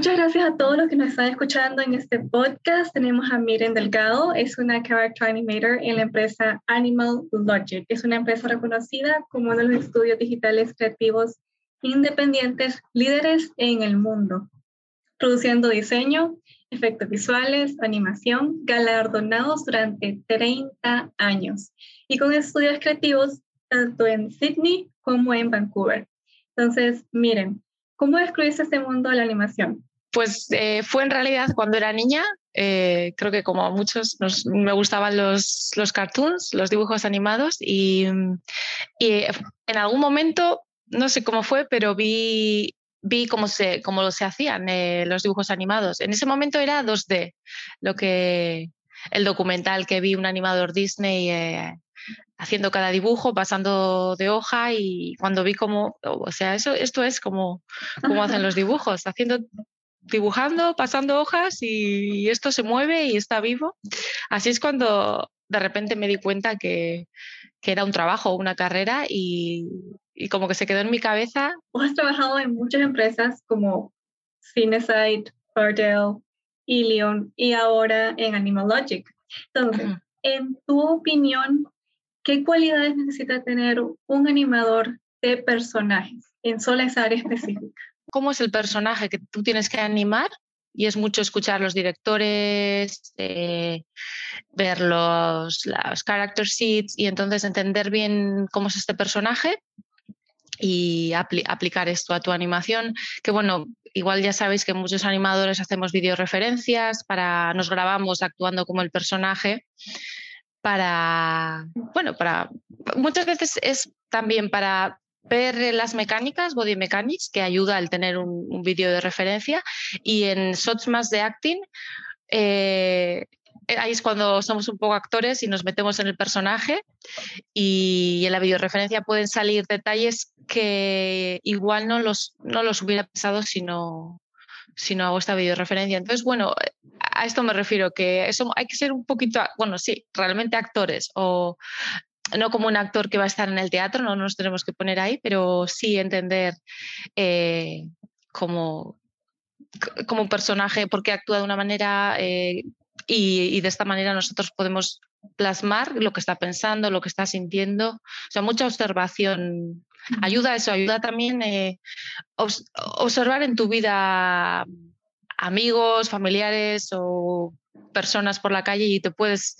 Muchas gracias a todos los que nos están escuchando en este podcast. Tenemos a Miren Delgado, es una character animator en la empresa Animal Logic. Es una empresa reconocida como uno de los estudios digitales creativos independientes líderes en el mundo, produciendo diseño, efectos visuales, animación, galardonados durante 30 años y con estudios creativos tanto en Sydney como en Vancouver. Entonces, miren, ¿cómo descubriste este mundo de la animación? Pues eh, fue en realidad cuando era niña, eh, creo que como a muchos me gustaban los, los cartoons, los dibujos animados y, y en algún momento, no sé cómo fue, pero vi vi cómo se, cómo se hacían eh, los dibujos animados. En ese momento era 2D, lo que el documental que vi un animador Disney eh, haciendo cada dibujo, pasando de hoja y cuando vi cómo, o sea, eso, esto es como, como hacen los dibujos, haciendo dibujando, pasando hojas y esto se mueve y está vivo. Así es cuando de repente me di cuenta que, que era un trabajo, una carrera y, y como que se quedó en mi cabeza. Vos has trabajado en muchas empresas como Cinesite, Ardell, Ilion y ahora en Animal Logic. Entonces, en tu opinión, ¿qué cualidades necesita tener un animador de personajes en sola esa área específica? ¿Cómo es el personaje que tú tienes que animar? Y es mucho escuchar los directores, eh, ver los, character sheets y entonces entender bien cómo es este personaje y aplicar esto a tu animación. Que bueno, igual ya sabéis que muchos animadores hacemos videoreferencias, para, nos grabamos actuando como el personaje para, bueno, para, muchas veces es también para ver las mecánicas, body mechanics, que ayuda al tener un, vídeo de referencia. Y en shots más de acting, eh, eh, ahí es cuando somos un poco actores y nos metemos en el personaje y en la videoreferencia pueden salir detalles que igual no los, no los hubiera pensado si no, si no hago esta videoreferencia. Entonces, bueno, a esto me refiero, que eso hay que ser un poquito, bueno, sí, realmente actores o no como un actor que va a estar en el teatro, no nos tenemos que poner ahí, pero sí entender eh, como, como un personaje, porque actúa de una manera eh, y, de esta manera nosotros podemos plasmar lo que está pensando, lo que está sintiendo. O sea, mucha observación ayuda a eso, ayuda también eh, observar en tu vida amigos, familiares o personas por la calle y te puedes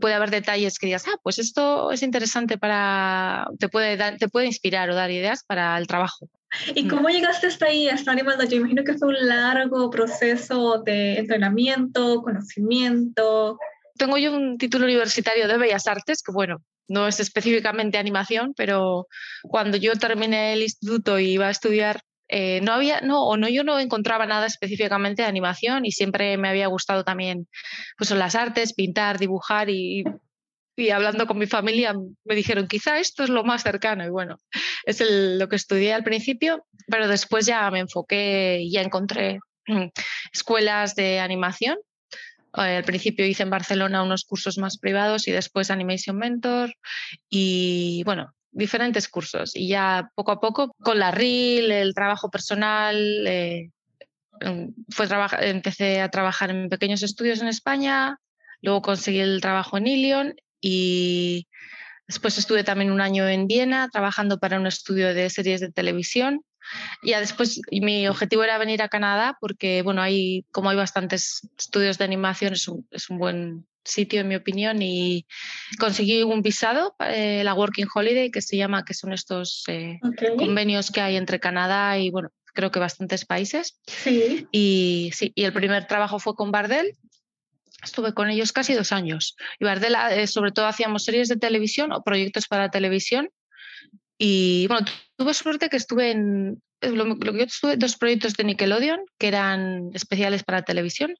puede haber detalles que digas ah pues esto es interesante para te puede dar, te puede inspirar o dar ideas para el trabajo ¿Y cómo llegaste hasta ahí, hasta Animal Yo imagino que fue un largo proceso de entrenamiento, conocimiento. Tengo yo un título universitario de Bellas Artes, que bueno, no es específicamente animación, pero cuando yo terminé el instituto y iba a estudiar, eh, no había, no, o no, yo no encontraba nada específicamente de animación y siempre me había gustado también pues, las artes, pintar, dibujar y y hablando con mi familia me dijeron, quizá esto es lo más cercano. Y bueno, es lo que estudié al principio, pero después ya me enfoqué y ya encontré mm, escuelas de animación. Eh, al principio hice en Barcelona unos cursos más privados y después Animation Mentor y bueno, diferentes cursos. Y ya poco a poco con la RIL, el trabajo personal, eh, mm, fue empecé a trabajar en pequeños estudios en España, luego conseguí el trabajo en Ilion y después estuve también un año en Viena trabajando para un estudio de series de televisión. Ya después mi objetivo era venir a Canadá porque, bueno, hay, como hay bastantes estudios de animación, es un, es un buen sitio en mi opinión y conseguí un visado, eh, la Working Holiday, que se llama, que son estos eh, convenios que hay entre Canadá y, bueno, creo que bastantes países. Sí. Y sí, y el primer trabajo fue con Bardell Estuve con ellos casi dos años. Y Bardella, eh, sobre todo hacíamos series de televisión o proyectos para televisión. Y bueno, tuve suerte que estuve en eh, lo, que yo estuve dos proyectos de Nickelodeon que eran especiales para televisión.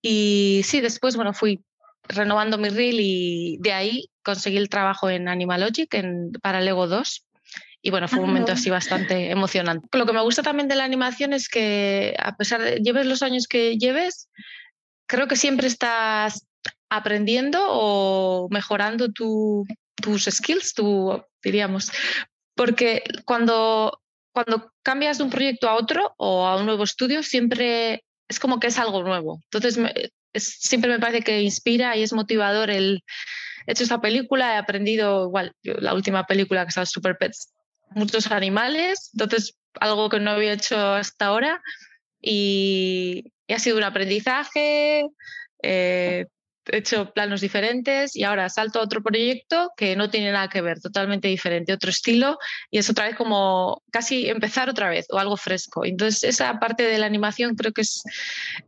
Y sí, después, bueno, fui renovando mi reel y de ahí conseguí el trabajo en Animalogic en, para Lego 2. Y bueno, fue un momento así bastante emocionante. Lo que me gusta también de la animación es que a pesar de lleves los años que lleves, creo que siempre estás aprendiendo o mejorando tus skills, tu, diríamos. Porque cuando cuando cambias de un proyecto a otro o a un nuevo estudio, siempre es como que es algo nuevo. Entonces, siempre me parece que inspira y es motivador el he hecho esta película, he aprendido igual, la última película que es Super Pets, muchos animales, entonces algo que no había hecho hasta ahora y, ha sido un aprendizaje, eh, he hecho planos diferentes y ahora salto a otro proyecto que no tiene nada que ver, totalmente diferente, otro estilo y es otra vez como casi empezar otra vez o algo fresco. Entonces esa parte de la animación creo que es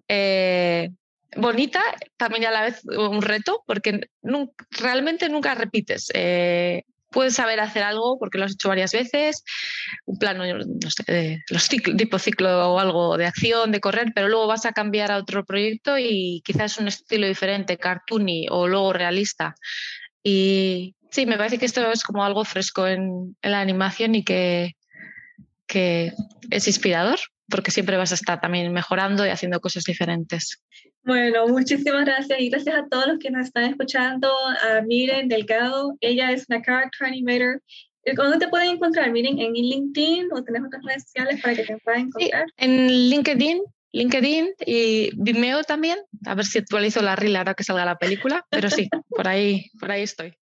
eh, bonita, también a la vez un reto porque realmente nunca repites. Eh, puedes saber hacer algo porque lo has hecho varias veces, un plano, no sé, los tipo ciclo o algo de acción, de correr, pero luego vas a cambiar a otro proyecto y quizás un estilo diferente, cartoony o luego realista. Y sí, me parece que esto es como algo fresco en, la animación y que, que es inspirador porque siempre vas a estar también mejorando y haciendo cosas diferentes. Bueno, muchísimas gracias y gracias a todos los que nos están escuchando. A Miren Delgado, ella es una character animator. ¿Dónde te pueden encontrar? Miren, en LinkedIn o tenés otras redes sociales para que te puedan encontrar. en LinkedIn, LinkedIn y Vimeo también. A ver si actualizo la reel ahora que salga la película. Pero sí, por ahí, por ahí estoy.